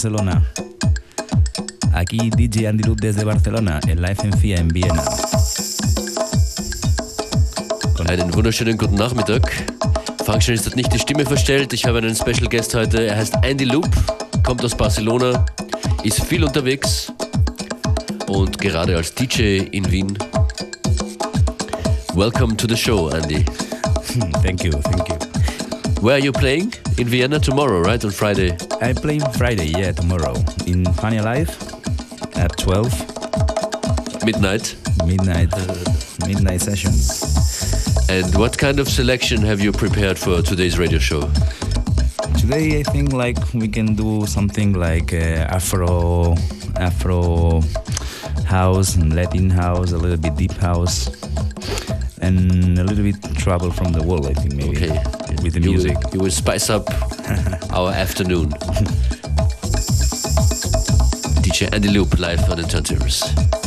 Barcelona. Aquí DJ Andy Loop desde Barcelona en la FM4 en Vienna. Einen wunderschönen guten Nachmittag. Function hat nicht die Stimme verstellt. Ich habe einen Special Guest heute. Er heißt Andy Loop, kommt aus Barcelona, ist viel unterwegs und gerade als DJ in Wien. Welcome to the show, Andy. thank you, thank you. Where are you playing? In Vienna tomorrow, right? On Friday? I play Friday, yeah, tomorrow. In Funny Life at 12. Midnight? Midnight, midnight session. And what kind of selection have you prepared for today's radio show? Today I think like we can do something like uh, Afro, Afro house and Latin house, a little bit deep house, and a little bit trouble from the world. I think maybe Okay. with the You music. will, you will spice up our afternoon. DJ Andy Loop live on the turntables.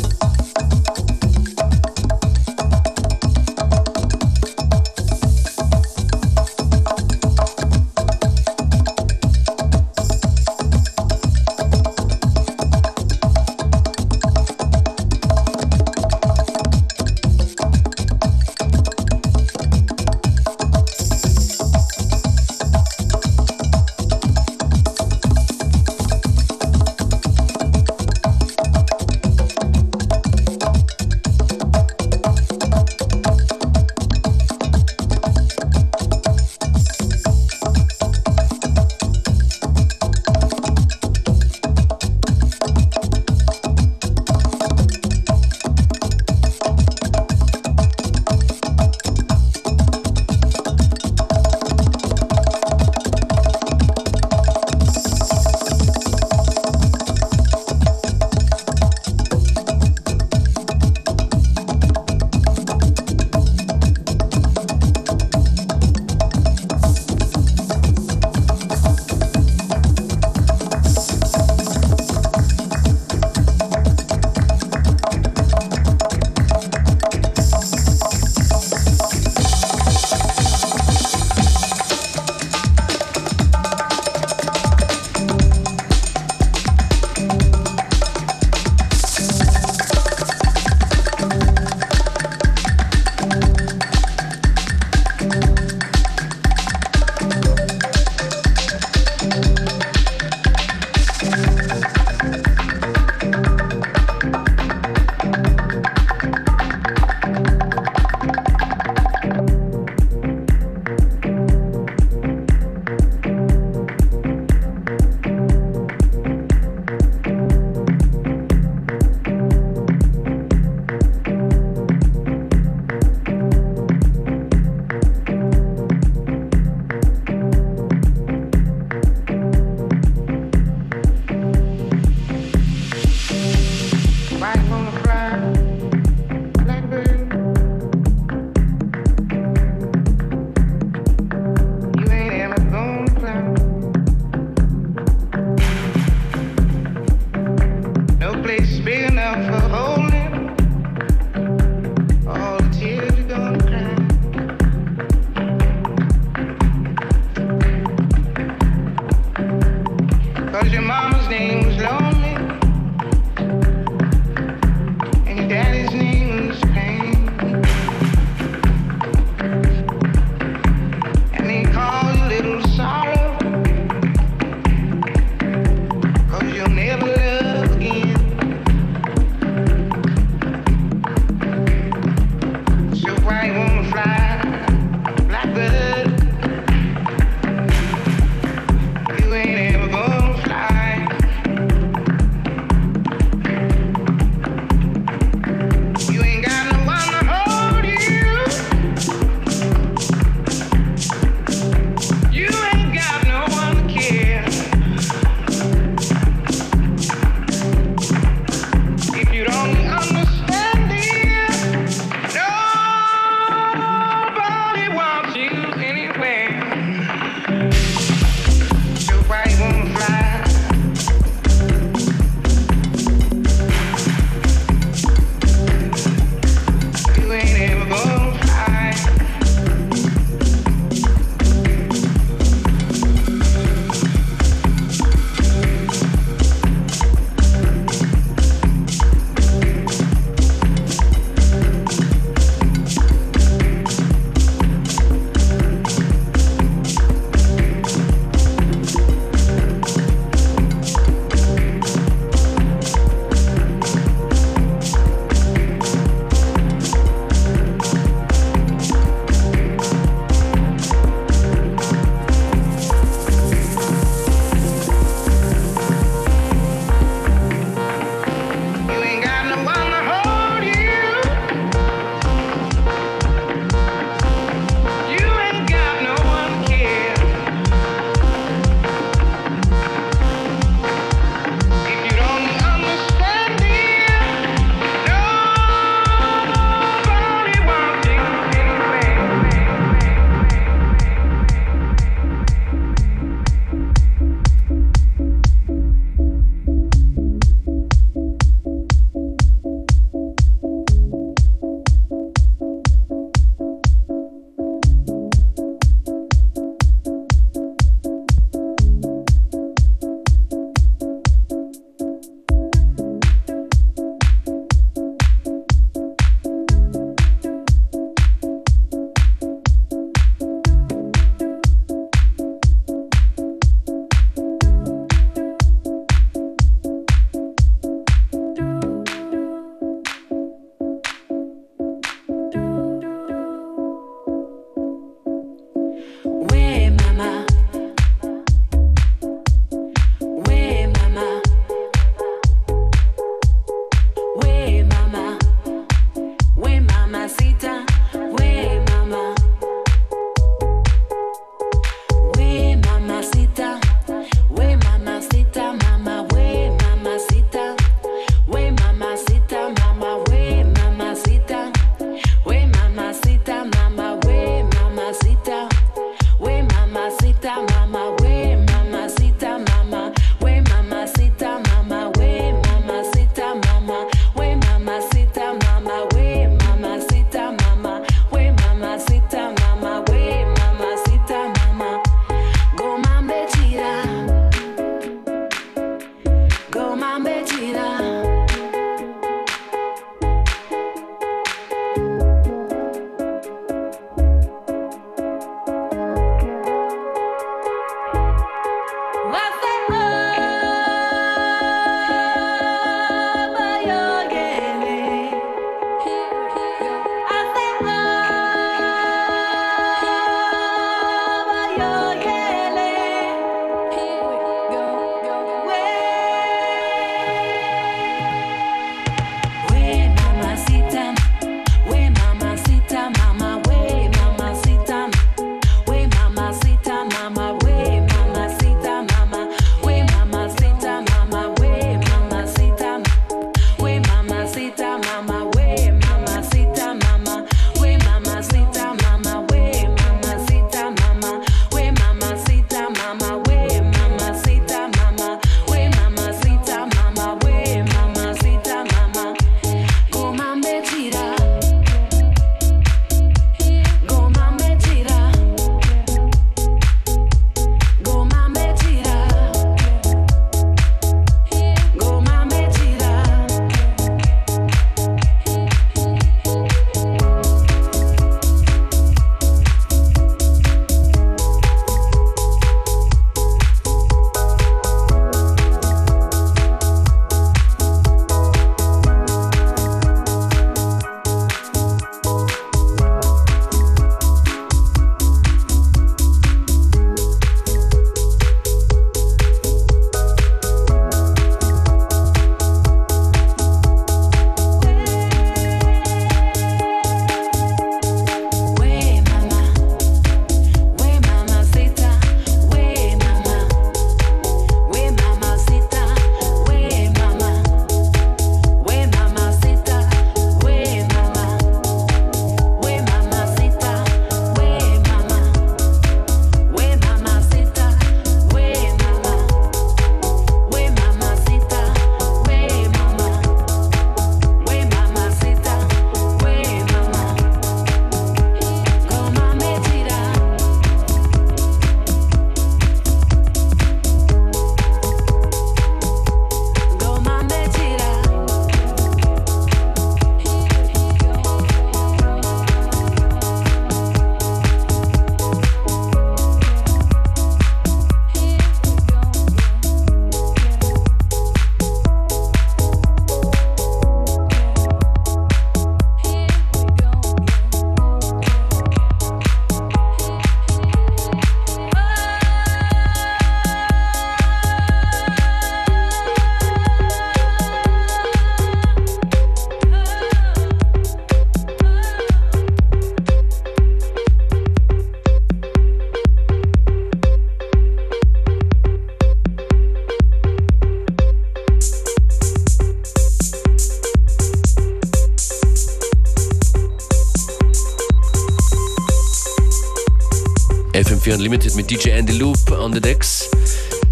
Unlimited mit DJ Andy Loop on the decks.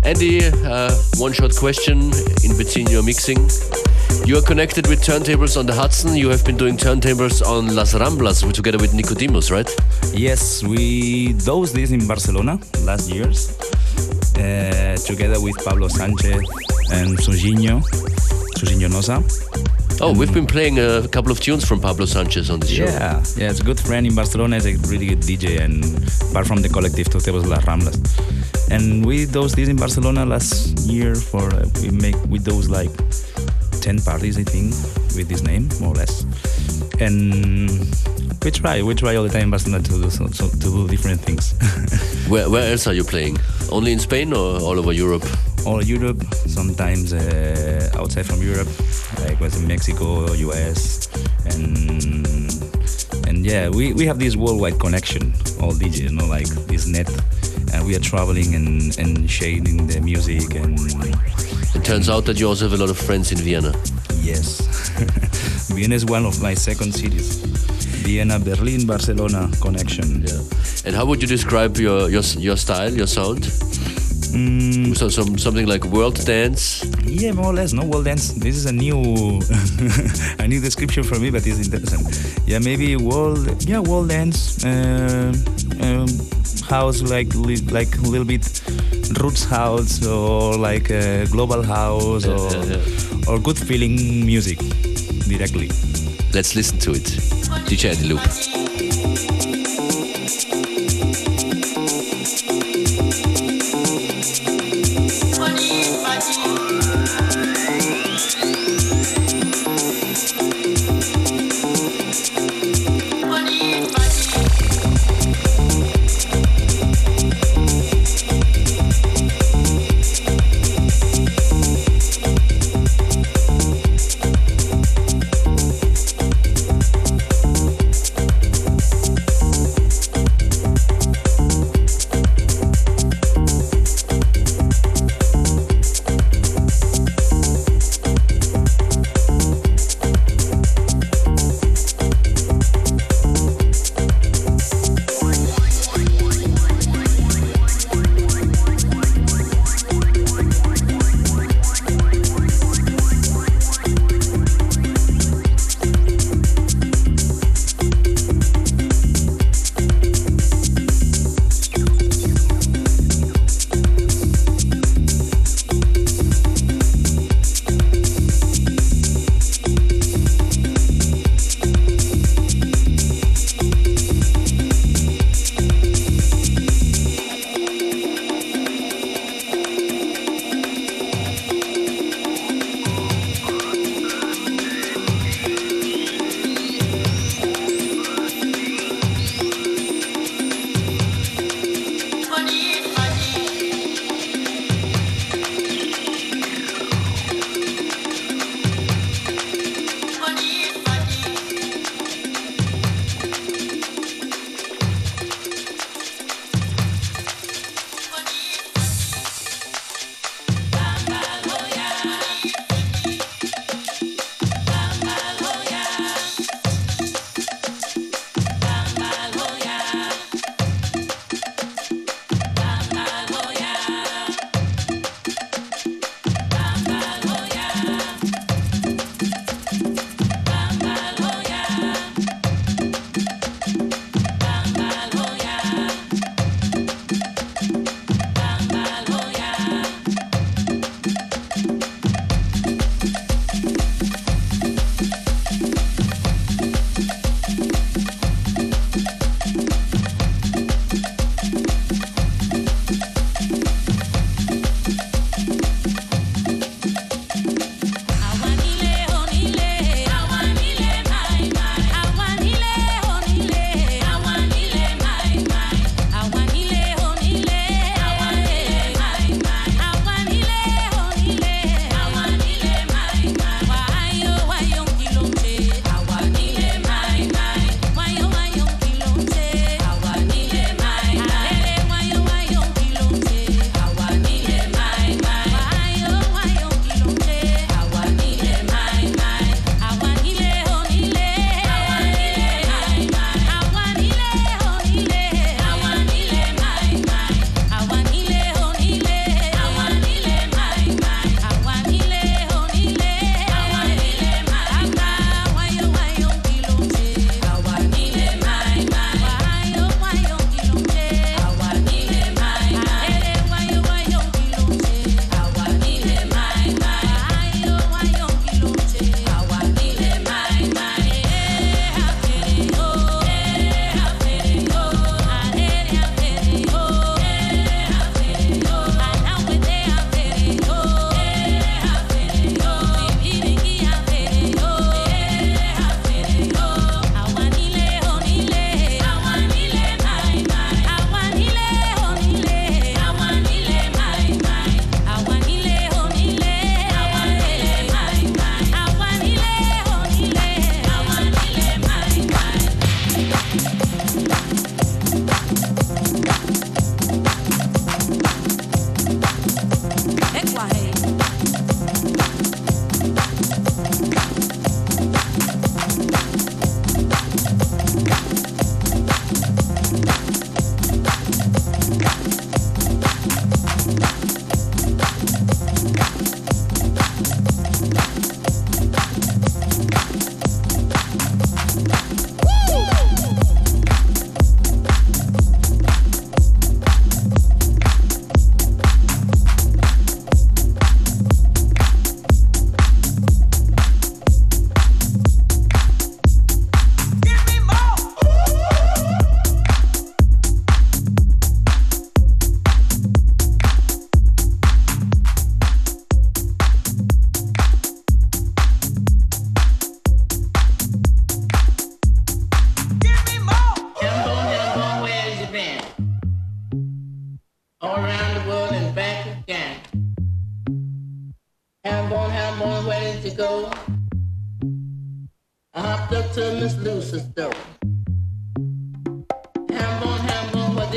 Andy, uh, one short question in between your mixing. You are connected with turntables on the Hudson. You have been doing turntables on Las Ramblas together with Nickodemus, right? Yes, we those days in Barcelona last years, uh, together with Pablo Sanchez and Sujinho, Sujinho Nosa. Oh, we've been playing a couple of tunes from Pablo Sanchez on the show. Yeah, yeah, it's a good friend in Barcelona. He's a really good DJ, and apart from the collective Turntables Las Ramblas, and we those days in Barcelona last year for uh, we make with those like ten parties I think with this name more or less, and we try we try all the time in Barcelona to do so, so, to do different things. Where, where else are you playing? Only in Spain or all over Europe? all Europe, sometimes uh, outside from Europe, like was in Mexico, or US, and and yeah, we, we have this worldwide connection, all DJs, you know, like this net, and we are traveling and and sharing the music and It turns out that you also have a lot of friends in Vienna. yes, Vienna is one of my second cities. Vienna, Berlin, Barcelona connection. Yeah. And how would you describe your your, your style, your sound? Mm, So some something like world dance. Yeah, more or less. No world dance. This is a new, a new description for me, but it's interesting. Yeah, maybe world. Yeah, world dance. Uh, um, house like li- like a little bit roots house or like a global house Yeah, or yeah, or good feeling music directly. Let's listen to it. DJ Andy Loop.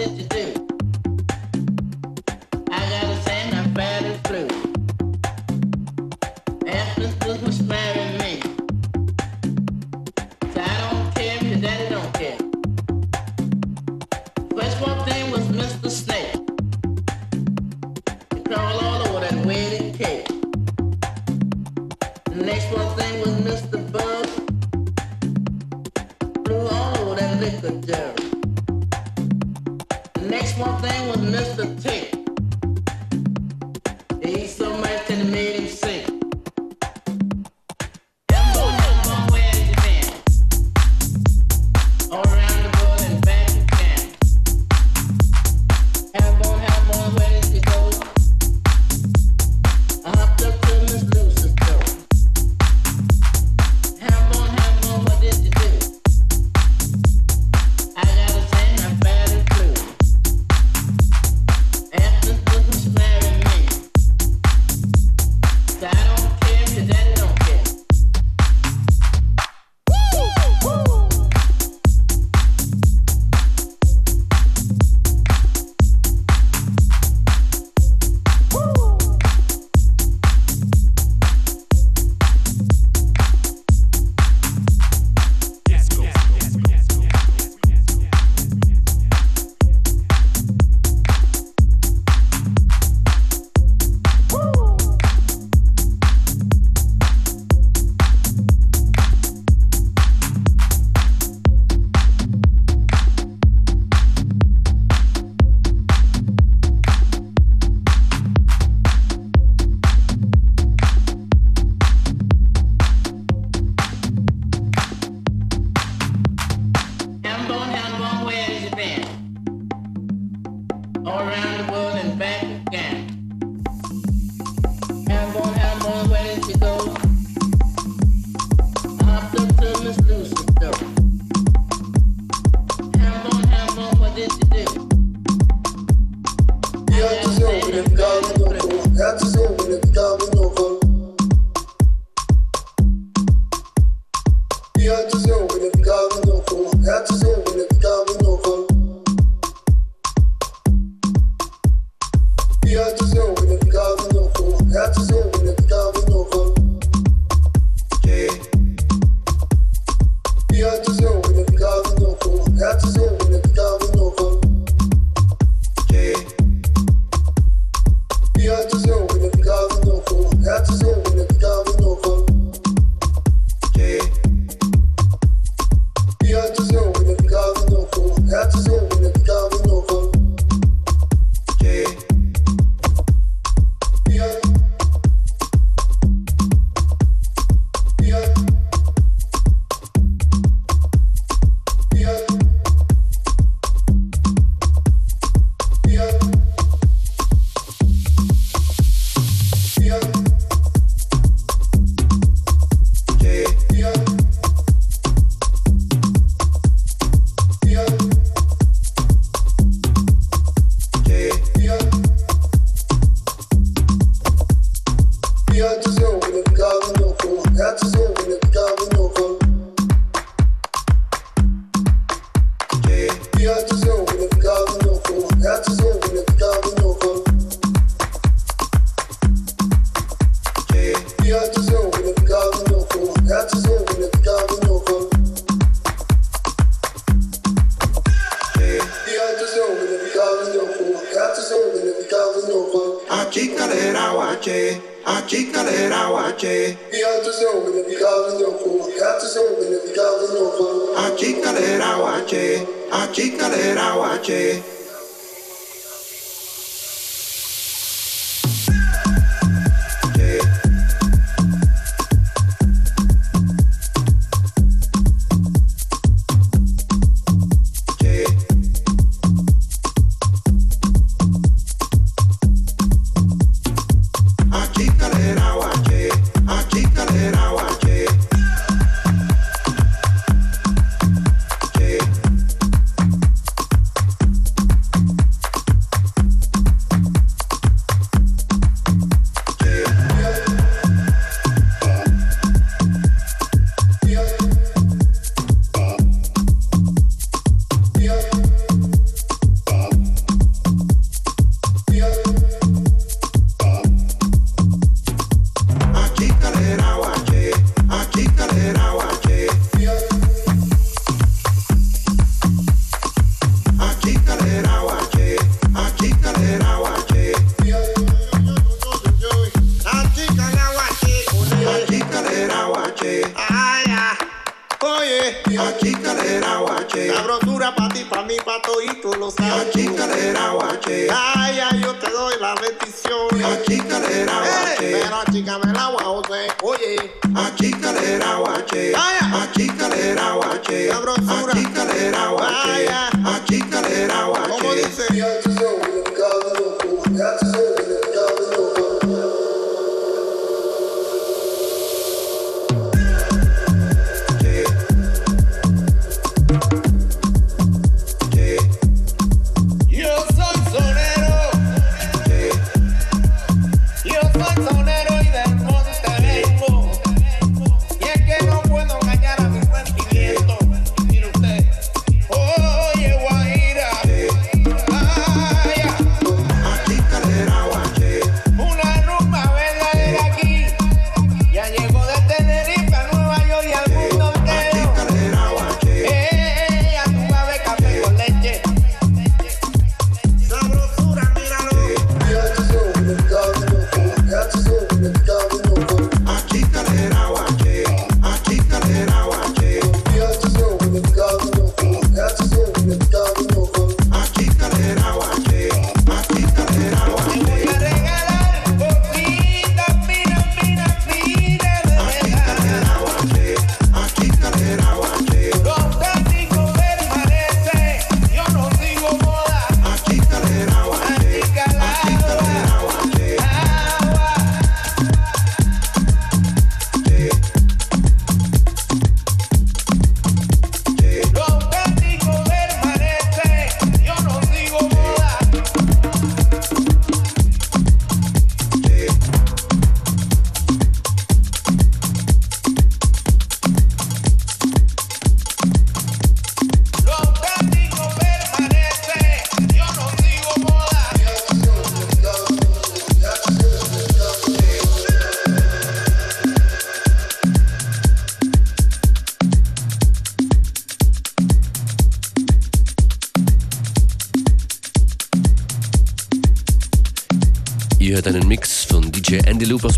I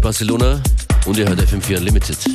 Barcelona und ihr hört FM4 Unlimited.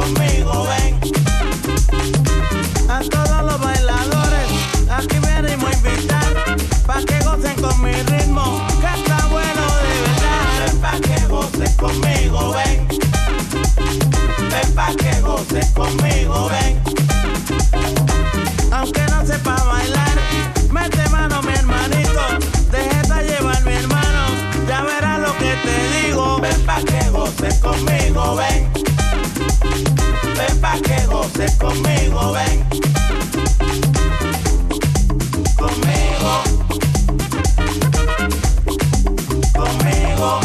Conmigo, ven. A todos los bailadores, aquí venimos a invitar, pa' que gocen con mi ritmo, que está bueno de verdad. Ven pa' que gocen conmigo, ven. Ven pa' que gocen conmigo, ven. Aunque no sepa bailar, mete mano mi hermanito, déjate llevar mi hermano, ya verás lo que te digo. Ven pa' que goces conmigo, ven. Que goces conmigo, ven. Conmigo. Conmigo.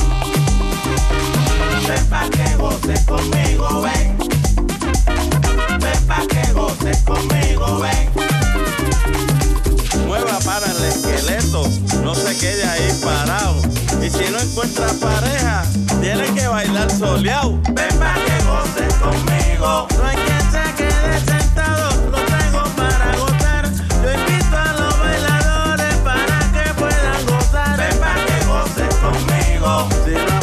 Ven pa' que goces conmigo, ven. Ven pa' que goces conmigo, ven. Mueva para el esqueleto, no se quede ahí parado. Y si no encuentra pareja, tiene que bailar soleado. Ven pa' que goces conmigo. No hay quien Si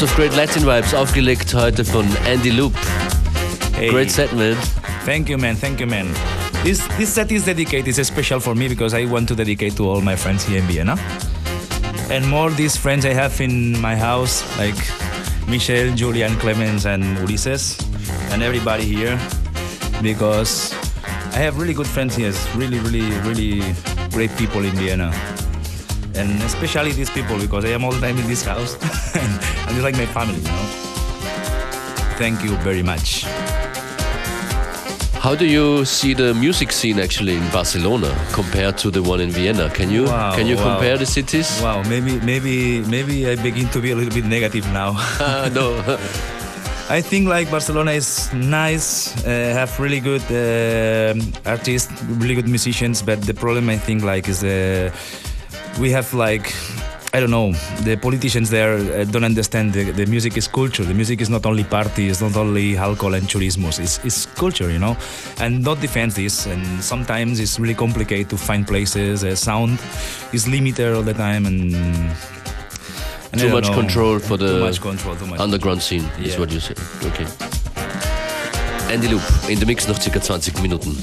Lots of great Latin vibes, aufgelegt heute von Andy Loop. Hey. Great set, man. Thank you, man. Thank you, man. This this set is dedicated. It's special for me because I want to dedicate to all my friends here in Vienna, and more these friends I have in my house, like Michelle, Julian, Clemens, and Ulises, and everybody here, because I have really good friends here. Really, really, really great people in Vienna, and especially these people because I am all the time in this house, and, it's like my family, you know. Thank you very much. How do you see the music scene actually in Barcelona compared to the one in Vienna? Can you Wow, can you wow. compare the cities? Wow, maybe maybe maybe I begin to be a little bit negative now. Ah, no. I think like Barcelona is nice, uh, have really good uh, artists, really good musicians, but the problem I think like is the we have like I don't know the politicians there uh, don't understand the, the music is culture. The music is not only party, it's not only alcohol and turismos. It's, it's culture, you know, and not defend this. And sometimes it's really complicated to find places. Uh, sound is limited all the time, and, and Too much know. control for the much control, much Underground scene is Yeah. what you say. Okay. Andy Loop in the Mix noch circa 20 Minuten.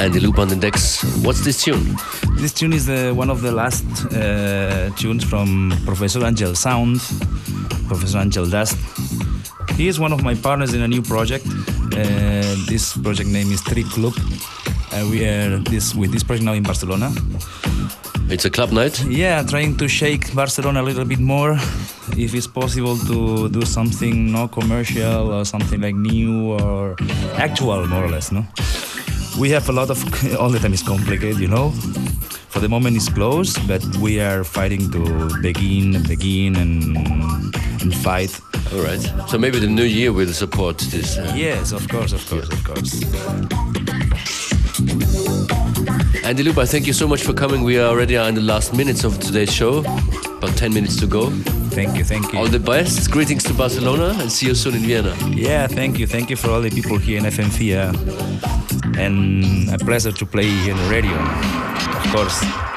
Andy Loop on the decks. What's this tune? This tune is uh, one of the last uh, tunes from Professor Angel Sound, Professor Angel Dust. He is one of my partners in a new project. Uh, this project name is Trip Club. Uh, we are this with this project now in Barcelona. It's a club night. Yeah, trying to shake Barcelona a little bit more. If it's possible to do something no commercial or something like new or actual, more or less, no. We have a lot of all the time is complicated, you know. For the moment, it's closed, but we are fighting to begin, and begin, and and fight. All right. So maybe the new year will support this. uh, Yes, of course, of course, of course. Andy I thank you so much for coming. We are already in the last minutes of today's show. About 10 minutes to go. Thank you, thank you. All the best. Greetings to Barcelona and see you soon in Vienna. Yeah, thank you. Thank you for all the people here in FM4. And a pleasure to play here in the radio, of course.